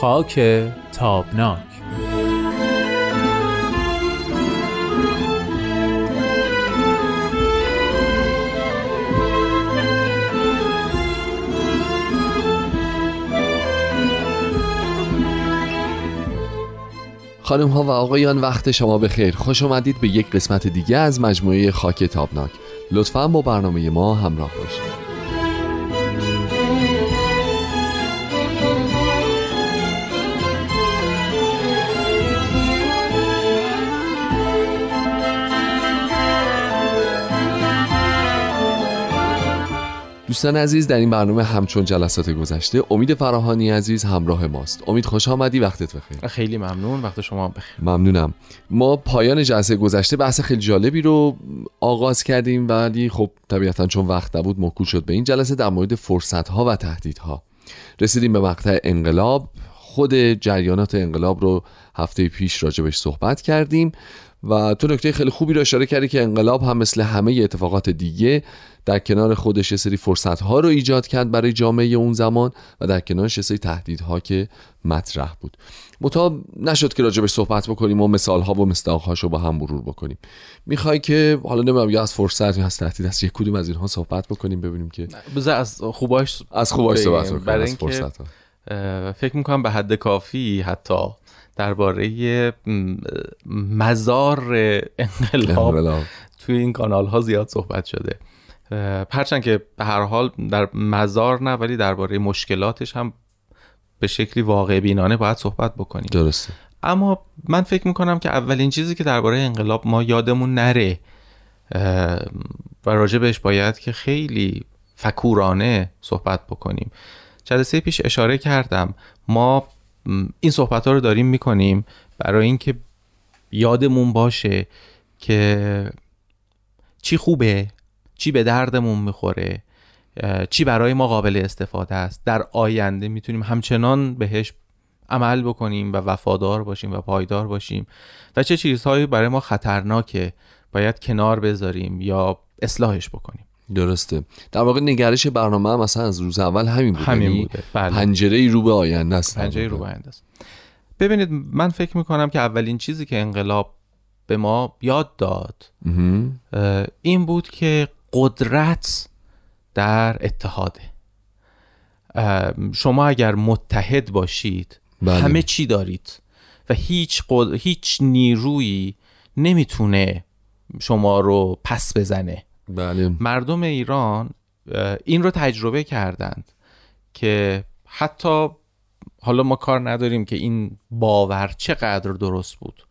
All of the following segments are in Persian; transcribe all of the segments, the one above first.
خاک تابناک. خانم ها و آقایان وقت شما بخیر. خوش آمدید به یک قسمت دیگه از مجموعه خاک تابناک. لطفا با برنامه ما همراه باشید. دوستان عزیز در این برنامه همچون جلسات گذشته امید فراهانی عزیز همراه ماست. امید خوش آمدی. وقتت بخیر. خیلی ممنون. وقت شما بخیر. ممنونم. ما پایان جلسه گذشته بحث خیلی جالبی رو آغاز کردیم ولی خب طبیعتا چون وقت نبود موکول شد به این جلسه در مورد فرصت ها و تهدیدها. رسیدیم به مقطع انقلاب. خود جریانات انقلاب رو هفته پیش راجبش صحبت کردیم و تو نکته خیلی خوبی رو اشاره کردی که انقلاب هم مثل همه اتفاقات دیگه در کنار خودش یه سری فرصت ها رو ایجاد کرد برای جامعه اون زمان و در کنارش یه سری تهدیدها که مطرح بود. متا نشد که راجبش صحبت بکنیم و مثال ها و مصداق رو با هم مرور بکنیم. می‌خوای که حالا نمی‌دونم یا از فرصت یا از تهدید از یک کدوم از اینها صحبت بکنیم ببینیم که بذار از خوباش از خوباش صحبت بکنیم از فرصت ها. فکر می‌کنم به حد کافی حتی درباره مزار انقلاب, انقلاب. توی این کانال ها زیاد صحبت شده. هرچند که به هر حال در مزار نه ولی درباره مشکلاتش هم به شکلی واقع بینانه باید صحبت بکنیم. درسته. اما من فکر می‌کنم که اولین چیزی که درباره انقلاب ما یادمون نره و راجع بهش باید که خیلی فکورانه صحبت بکنیم. جلسه پیش اشاره کردم. ما این صحبت ها رو داریم می‌کنیم برای اینکه یادمون باشه که چی خوبه چی به دردمون می‌خوره چی برای ما قابل استفاده است. در آینده می‌تونیم همچنان بهش عمل بکنیم و وفادار باشیم و پایدار باشیم و چه چیزهایی برای ما خطرناکه باید کنار بذاریم یا اصلاحش بکنیم. درسته. در واقع نگرش برنامه هم مثلا از روز اول همین بود. همین یعنی بوده. بله. پنجره رو به آینده است. پنجره رو به آینده است. ببینید من فکر می‌کنم که اولین چیزی که انقلاب به ما یاد داد این بود که قدرت در اتحاده. شما اگر متحد باشید بله. همه چی دارید و هیچ, هیچ نیرویی نمی‌تونه شما رو پس بزنه. بله. مردم ایران این رو تجربه کردند که حتی حالا ما کار نداریم که این باور چقدر درست بود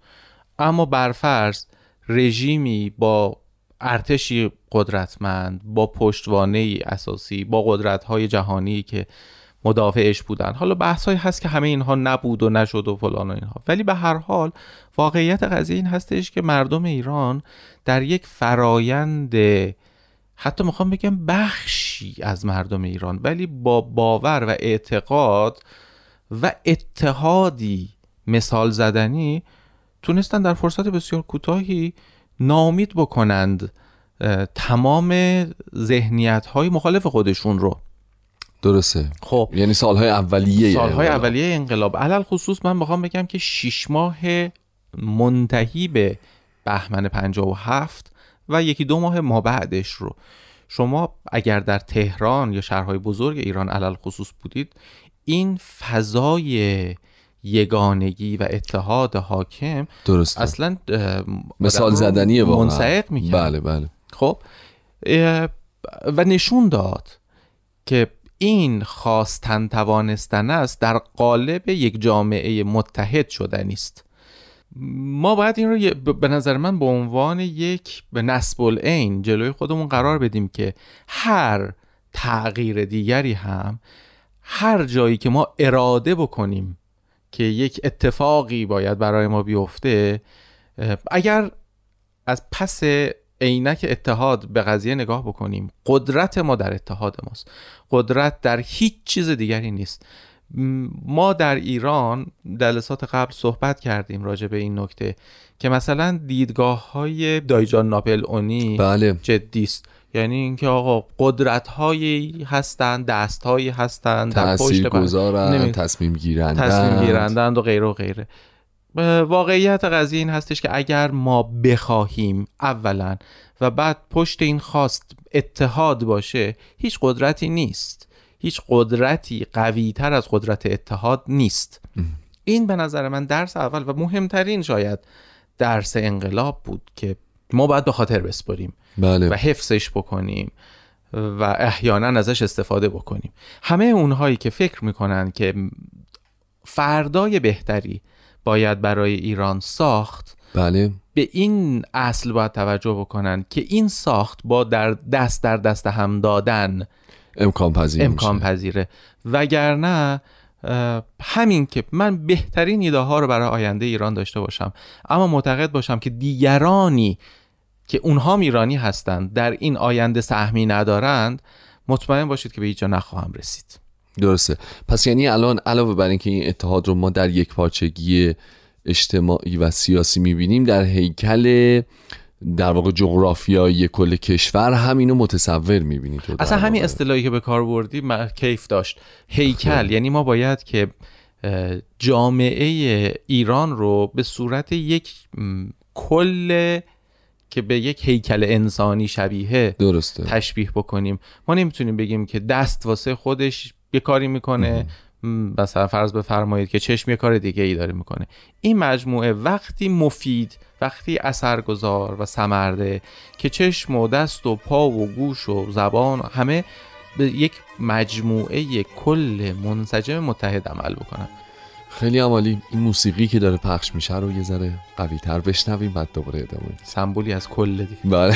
اما برفرض رژیمی با ارتشی قدرتمند با پشتوانه اساسی با قدرت های جهانی که مدافعش بودن. حالا بحث هست که همه اینها نبود و نشد و فلان و اینها. ولی به هر حال واقعیت قضیه این هستش که مردم ایران در یک فرایند حتی می‌خوام بگم بخشی از مردم ایران ولی با باور و اعتقاد و اتحادی مثال زدنی تونستن در فرصت بسیار کوتاهی نامید بکنند تمام ذهنیت های مخالف خودشون رو. درسته. خب. یعنی سالهای اولیه سالهای اولیه انقلاب. علل خصوص من می‌خوام بگم که شیش ماه منتهی به بهمن 57 و یکی دو ماه ما بعدش رو. شما اگر در تهران یا شهرهای بزرگ ایران علل خصوص بودید این فضای یگانگی و اتحاد حاکم درست اصلا مثال زدنیه واقعا. منسعق می‌کرد. بله بله. خب و نشون داد که این خواستن توانستن است در قالب یک جامعه متحد شدنی است. ما باید این رو به نظر من به عنوان یک به نسب العین جلوی خودمون قرار بدیم که هر تغییر دیگری هم هر جایی که ما اراده بکنیم که یک اتفاقی باید برای ما بیفته اگر از پس عینک اتحاد به قضیه نگاه بکنیم قدرت ما در اتحاد ماست. قدرت در هیچ چیز دیگری نیست. ما در ایران جلسات قبل صحبت کردیم راجع به این نکته که مثلا دیدگاه های دایجان ناپل اونی بله. جدی است. یعنی اینکه آقا قدرت هایی هستند دست هایی هستند در پشت گذارن نمی- تصمیم گیرندن تصمیم گیرندند و غیره و غیره. واقعیت قضیه این هستش که اگر ما بخواهیم اولا و بعد پشت این خواست اتحاد باشه هیچ قدرتی نیست. هیچ قدرتی قوی تر از قدرت اتحاد نیست. این به نظر من درس اول و مهمترین شاید درس انقلاب بود که ما باید به خاطر بسپریم بله. و حفظش بکنیم و احیانا ازش استفاده بکنیم. همه اونهایی که فکر می‌کنن که فردای بهتری باید برای ایران ساخت. بله. به این اصل باید توجه بکنن که این ساخت با در دست در دست هم دادن امکان پذیر امکان میشه. پذیره. وگرنه همین که من بهترین ایده ها رو برای آینده ایران داشته باشم اما معتقد باشم که دیگرانی که اونها ایرانی هستند در این آینده سهمی ندارند مطمئن باشید که به هیچ جا نخواهم رسید. درسته. پس یعنی الان علاوه بر اینکه این اتحاد رو ما در یک پارچگی اجتماعی و سیاسی می‌بینیم در هیکل در واقع جغرافیایی کل کشور هم اینو متصور می‌بینی تو در اصلا همین. اصطلاحی که به کار بردی من کیف داشت. هیکل یعنی ما باید که جامعه ایران رو به صورت یک کل که به یک هیکل انسانی شبیه درسته. تشبیه بکنیم. ما نمی‌تونیم بگیم که دست واسه خودش یه کاری می‌کنه. مثلا فرض بفرمایید که چشم یه کار دیگه ای داره می‌کنه. این مجموعه وقتی مفید وقتی اثرگذار و سمرده که چشم و دست و پا و گوش و زبان همه به یک مجموعه کل منسجم متحد عمل بکنن. خیلی عمالی. این موسیقی که داره پخش میشه رو یه ذره قوی تر بشنویم بعد دوباره ادامه. سمبولی از کل دیگه. بله.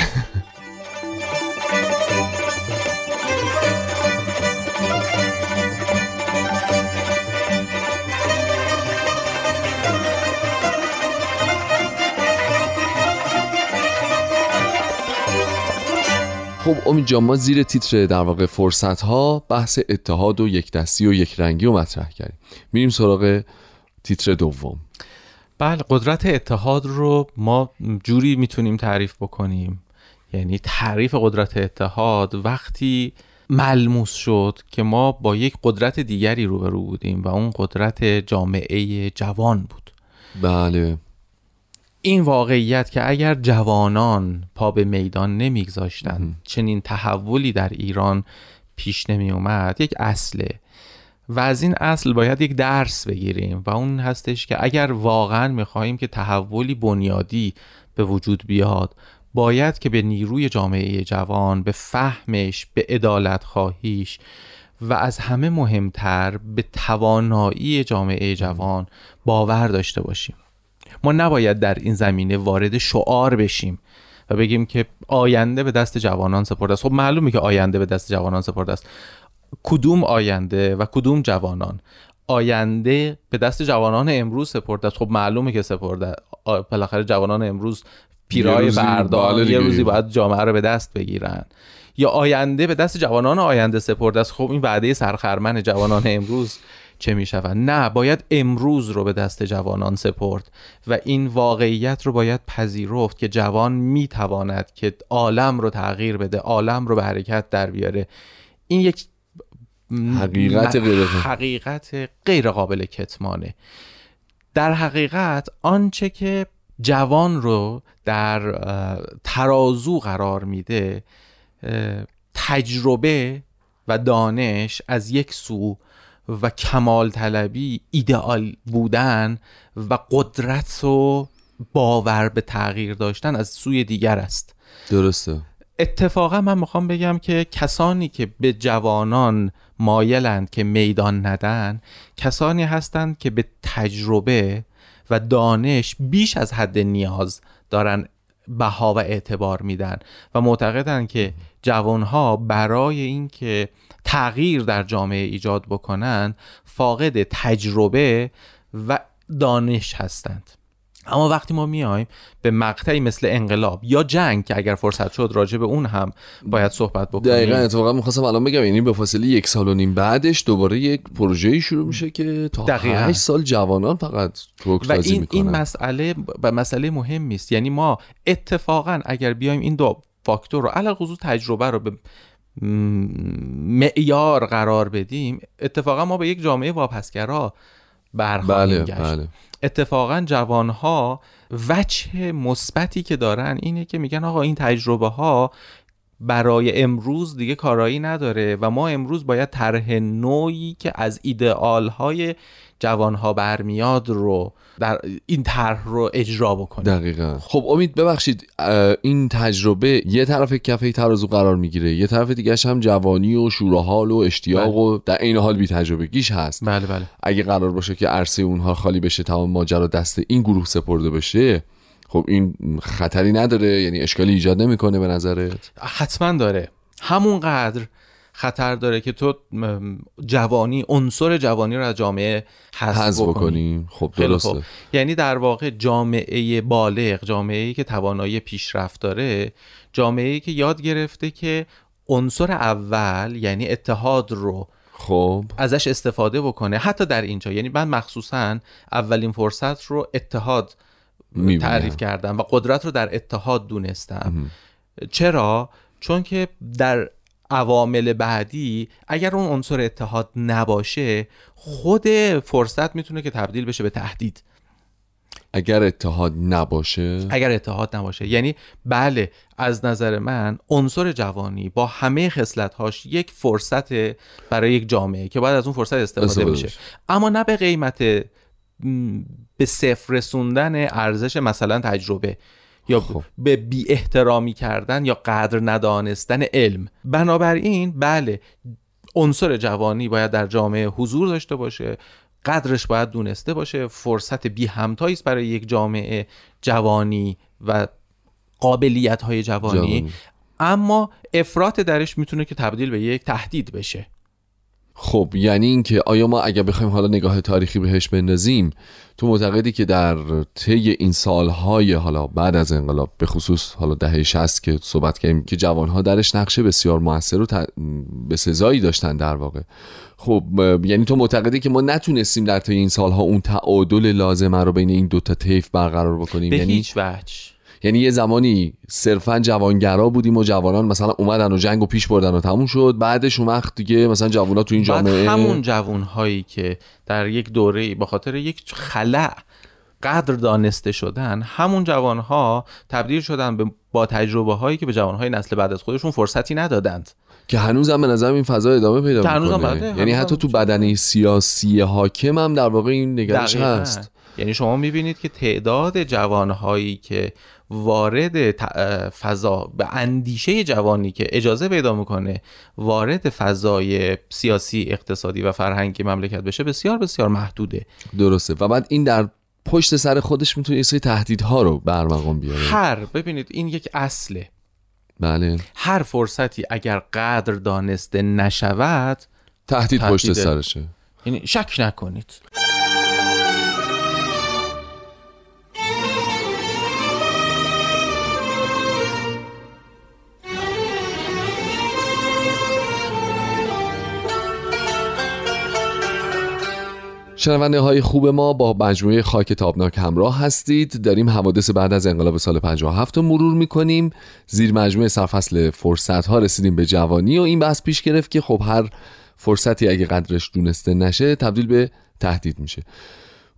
خب امید جان ما زیر تیتر در واقع فرصت ها بحث اتحاد و یک دستی و یک رنگی رو مطرح کردیم. میریم سراغ تیتر دوم. بله قدرت اتحاد رو ما جوری می‌تونیم تعریف بکنیم. یعنی تعریف قدرت اتحاد وقتی ملموس شد که ما با یک قدرت دیگری روبرو بودیم و اون قدرت جامعه جوان بود. بله. این واقعیت که اگر جوانان پا به میدان نمیگذاشتن چنین تحولی در ایران پیش نمی اومد یک اصله. و از این اصل باید یک درس بگیریم و اون هستش که اگر واقعا می‌خواهیم که تحولی بنیادی به وجود بیاد باید که به نیروی جامعه جوان به فهمش به عدالت خواهیش و از همه مهمتر به توانایی جامعه جوان باور داشته باشیم. ما نباید در این زمینه وارد شعار بشیم و بگیم که آینده به دست جوانان سپرده است. خب معلومه که آینده به دست جوانان سپرده است. کدوم آینده و کدوم جوانان؟ آینده به دست جوانان امروز سپرده است. خب معلومه که سپرده. بالاخره جوانان امروز پیرای بردار بله یه. روزی باید جامعه رو به دست بگیرن. یا آینده به دست جوانان آینده سپرده است. خب این وعده سرخرمن جوانان امروز. چه می شود نه باید امروز رو به دست جوانان سپرد و این واقعیت رو باید پذیرفت که جوان می تواند که عالم رو تغییر بده عالم رو به حرکت در بیاره. این یک حقیقت غیر- حقیقت غیر قابل کتمانه. در حقیقت آنچه که جوان رو در ترازو قرار میده تجربه و دانش از یک سو و کمال طلبی ایدئال بودن و قدرت و باور به تغییر داشتن از سوی دیگر است. درسته. اتفاقا من می‌خوام بگم که کسانی که به جوانان مایلند که میدان ندن کسانی هستند که به تجربه و دانش بیش از حد نیاز دارن بها و اعتبار میدن و معتقدن که جوانها برای اینکه تغییر در جامعه ایجاد بکنند فاقد تجربه و دانش هستند. اما وقتی ما میایم به مقطعی مثل انقلاب یا جنگ که اگر فرصت شد راجع به اون هم باید صحبت بکنیم. دقیقا اتفاقا می‌خواستم الان بگم یعنی به فاصله یک سال و نیم بعدش دوباره یک پروژه شروع میشه که تا دقیقاً. هشت سال جوانان فقط و این می‌کنن. این مسئله و مسئله مهمی است یعنی ما اتفاقا اگر بیایم این دو فاکتور رو علاوه خصوص تجربه رو به معیار قرار بدیم اتفاقا ما به یک جامعه واپسگرا برخواهیم بله گشت. بله. اتفاقا جوانها وجه مثبتی که دارن اینه که میگن آقا این تجربه ها برای امروز دیگه کارایی نداره و ما امروز باید طرح نوعی که از ایدئال های جوانها برمیاد رو در این طرح رو اجرا بکنیم دقیقا. خب امید ببخشید این تجربه یه طرف کفه ترازو قرار می‌گیره یه طرف دیگهش هم جوانی و شور و حال و اشتیاق و در این حال بی تجربه گیش هست. بله بله. اگه قرار باشه که عرصه اونها خالی بشه تمام ماجرا دست این گروه سپرده بشه خب این خطری نداره یعنی اشکالی ایجاد نمی‌کنه به نظرت؟ حتما داره. همونقدر خطر داره که تو جوانی عنصر جوانی رو از جامعه حذف بکنی. خب خیلی درسته. خوب. یعنی در واقع جامعه بالغ جامعه ای که توانایی پیشرفت داره جامعه ای که یاد گرفته که عنصر اول یعنی اتحاد رو خب. ازش استفاده بکنه حتی در اینجا. یعنی من مخصوصا اولین فرصت رو اتحاد. تعریف کردم و قدرت رو در اتحاد دونستم. چرا؟ چون که در عوامل بعدی اگر اون عنصر اتحاد نباشه خود فرصت می‌تونه که تبدیل بشه به تهدید. اگر اتحاد نباشه؟ اگر اتحاد نباشه. یعنی بله از نظر من عنصر جوانی با همه خصلت‌هاش یک فرصت برای یک جامعه که باید از اون فرصت استفاده, بشه. اما نه به قیمت به صفر رسوندن ارزش مثلا تجربه. یا خب. به بی احترامی کردن یا قدر ندانستن علم بنابراین بله عنصر جوانی باید در جامعه حضور داشته باشه قدرش باید دونسته باشه فرصت بی همتایی است برای یک جامعه جوانی و قابلیت های جوانی, جوانی. اما افراط درش می‌تونه که تبدیل به یک تهدید بشه خب یعنی اینکه آیا ما اگر بخوایم حالا نگاه تاریخی بهش بندازیم تو معتقدی که در طی این سالهای حالا بعد از انقلاب به خصوص حالا دهه 60 که صحبت کردیم که جوانها درش نقشه بسیار موثر و ت... به سزایی داشتن در واقع. خب یعنی تو معتقدی که ما نتونستیم در طی این سالها اون تعادل لازمه رو بین این دوتا طیف برقرار بکنیم؟ به یعنی هیچ وجه. یعنی یه زمانی صرفا جوانگرا بودیم و جوانان مثلا اومدن و جنگ و پیش بردن و تموم شد بعدش اون وقت دیگه مثلا جوانا تو این جامعه همون جوان هایی که در یک دوره به خاطر یک خلع قدر دانسته شدن همون جوان ها تبدیل شدن به با تجربه هایی که به جوان های نسل بعد از خودشون فرصتی ندادند که هنوزم به نظر این فضا ادامه پیدا می‌کنه بله، یعنی حتی تو. بدنه سیاسی حاکم هم در واقع این نگرش. هست یعنی شما می‌بینید که تعداد جوانهایی که وارد فضا به اندیشه جوانی که اجازه پیدا می‌کنه وارد فضای سیاسی اقتصادی و فرهنگی مملکت بشه بسیار بسیار محدوده. درسته. و بعد این در پشت سر خودش می‌تونه یه سری تهدیدها رو برمقام بیاره. هر ببینید این یک اصله. بله. هر فرصتی اگر قدر دانسته نشود تهدید پشت. سرشه. یعنی شک نکنید. شنونده های خوب ما با مجموعه خاک تابناک همراه هستید. داریم حوادث بعد از انقلاب سال 57 رو مرور می‌کنیم. زیر مجموعه سرفصل فرصت ها رسیدیم به جوانی و این بحث پیش گرفت که خب هر فرصتی اگه قدرش دونسته نشه تبدیل به تهدید میشه.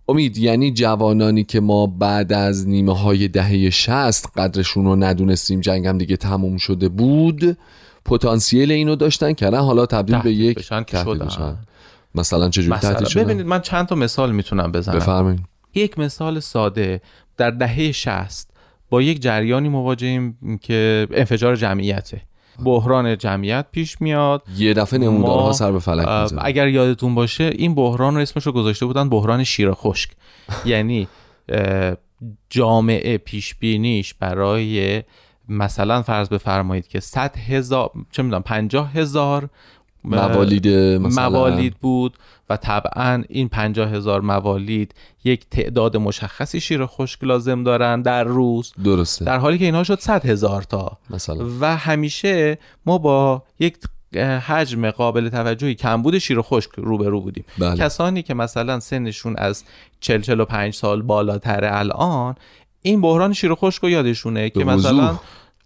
امید یعنی جوانانی که ما بعد از نیمه های دهه 60 قدرشون رو ندونستیم جنگم دیگه تموم شده بود پتانسیل اینو داشتن که حالا تبدیل به یک تهدید شدن. مثلا چجوری مثلا ببینید من چند تا مثال می‌تونم بزنم. بفرمایید یک مثال ساده در دهه 60 با یک جریانی مواجهیم که انفجار جمعیته. بحران جمعیت پیش میاد. یه دفعه نمودارها سر به فلک اه، می‌زنه اگر یادتون باشه این بحران رو اسمش رو گذاشته بودن بحران شیر خشک. یعنی جامعه پیش بینیش برای مثلا فرض بفرمایید که 100 هزار چه می‌دونم 50 هزار موالید مثلا. موالید بود و طبعا این 50 هزار موالید یک تعداد مشخصی شیر خشک لازم دارن در روز. درسته. در حالی که اینها شد 100 هزار تا. مثلا. و همیشه ما با یک حجم قابل توجهی کمبود شیر خشک روبرو بودیم. بله. کسانی که مثلا سنشون از 40 45 سال بالاتر الان این بحران شیر خشک رو یادشونه که. مثلا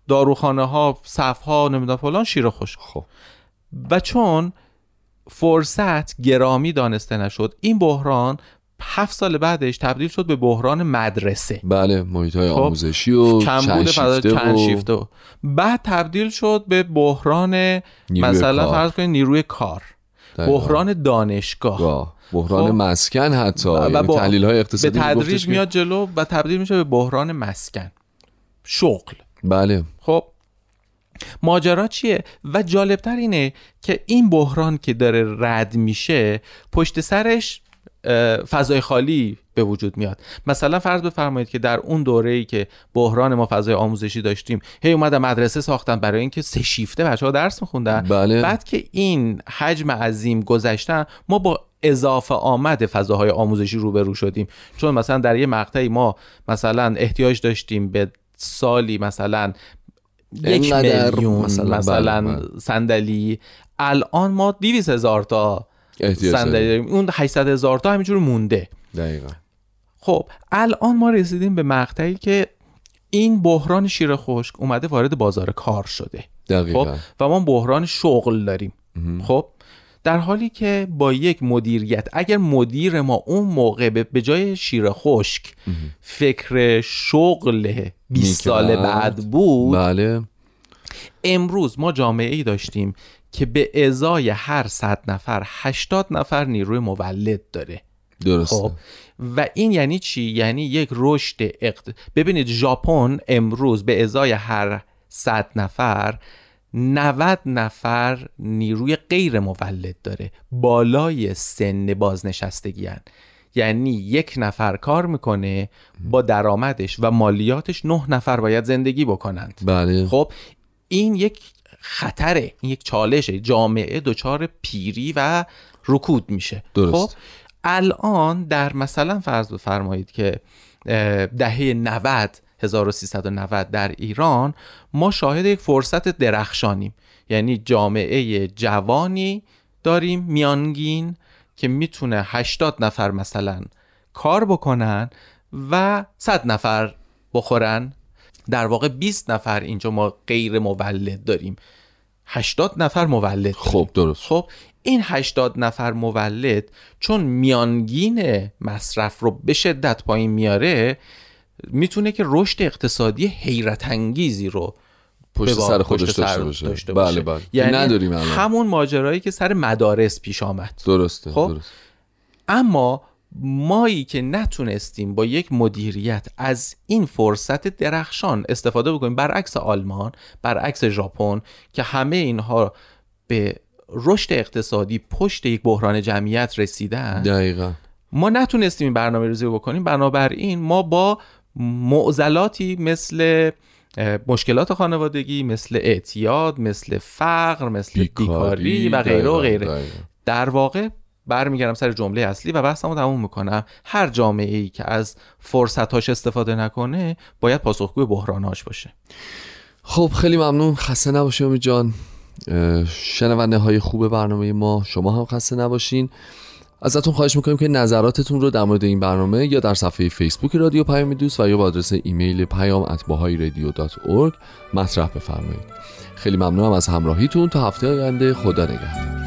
داروخانه ها صف ها نمی‌دونم فلان شیر خشک. خب. و چون فرصت گرامی دانسته نشد این بحران هفت سال بعدش تبدیل شد به بحران مدرسه بله محیط های خب، آموزشی و چند شیفته و بعد تبدیل شد به بحران مثلا کار. فرض کنید نیروی کار دقیقاً. بحران دانشگاه راه. بحران خب. مسکن حتی و یعنی با- تحلیل های به اقتصادی میگفتش تدریج میاد جلو و تبدیل میشه به بحران مسکن شغل بله خب ماجرا چیه؟ و جالبتر اینه که این بحران که داره رد میشه پشت سرش فضای خالی به وجود میاد. مثلا فرض بفرمایید که در اون دوره ای که بحران ما فضای آموزشی داشتیم هی اومدن مدرسه ساختن برای اینکه سه شیفته بچه ها درس میخوندن. بله. بعد که این حجم عظیم گذشتن ما با اضافه آمد فضاهای آموزشی روبرو شدیم. چون مثلا در یه مقطعی ما مثلا احتیاج داشتیم به سالی مثلا یک میلیون مثلا، مثلا, بله، بله. صندلی. الان ما 200 هزار تا صندلی. داریم. اون 800 هزار تا همینجور مونده. دقیقا. خب الان ما رسیدیم به مقطعی که این بحران شیر خشک اومده وارد بازار کار شده. دقیقا. خب و ما بحران شغل داریم. خب در حالی که با یک مدیریت اگر مدیر ما اون موقع به جای شیر خشک فکر شغل 20 سال. بعد بود بله. امروز ما جامعه ای داشتیم که به ازای هر صد نفر 80 نفر نیروی مولد داره. درسته. خب. و این یعنی چی؟ یعنی یک رشد اقت... ببینید ژاپن امروز به ازای هر 100 نفر 90 نفر نیروی غیر مولد داره. بالای سن بازنشستگی هن. یعنی یک نفر کار می‌کنه با درآمدش و مالیاتش نه نفر باید زندگی بکنند. بله. خب این یک خطره این یک چالشه. جامعه دچار پیری و رکود میشه. درست. خب الان در مثلا فرض بفرمایید که دهه 90 1390 در ایران ما شاهد یک فرصت درخشانیم. یعنی جامعه جوانی داریم میانگین که می‌تونه 80 نفر مثلا کار بکنن و 100 نفر بخورن. در واقع 20 نفر اینجا ما غیر مولد داریم. 80 نفر مولد. خب درست. خب این 80 نفر مولد چون میانگین مصرف رو به شدت پایین میاره می‌تونه که رشد اقتصادی حیرت انگیزی رو پشت سر خودش پشت سر داشته باشه. داشته بله باشه. بله. یعنی نداریم الان. همون ماجرایی که سر مدارس پیش آمد. درسته خب؟ درست اما مایی که نتونستیم با یک مدیریت از این فرصت درخشان استفاده بکنیم برعکس آلمان برعکس ژاپن که همه اینها به رشد اقتصادی پشت یک بحران جمعیت رسیدن دقیقا. ما نتونستیم این برنامه ریزی رو بکنیم. بنابراین ما با معضلاتی مثل مشکلات خانوادگی مثل اعتیاد مثل فقر مثل بیکاری, و غیره و غیره. در واقع برمیگردم سر جمله اصلی و بحثمو تموم می‌کنم. هر جامعه ای که از فرصتاش استفاده نکنه باید پاسخگوی بحراناش باشه. خب خیلی ممنون. خسته نباشی امید جان. شنونده های خوب برنامه ما شما هم خسته نباشین. ازتون خواهش می‌کنیم که نظراتتون رو در مورد این برنامه یا در صفحه فیسبوک رادیو پیام دوست و یا با آدرس ایمیل پیام مطرح بفرمایید. خیلی ممنونم از همراهیتون. تا هفته آینده خدا نگهدار.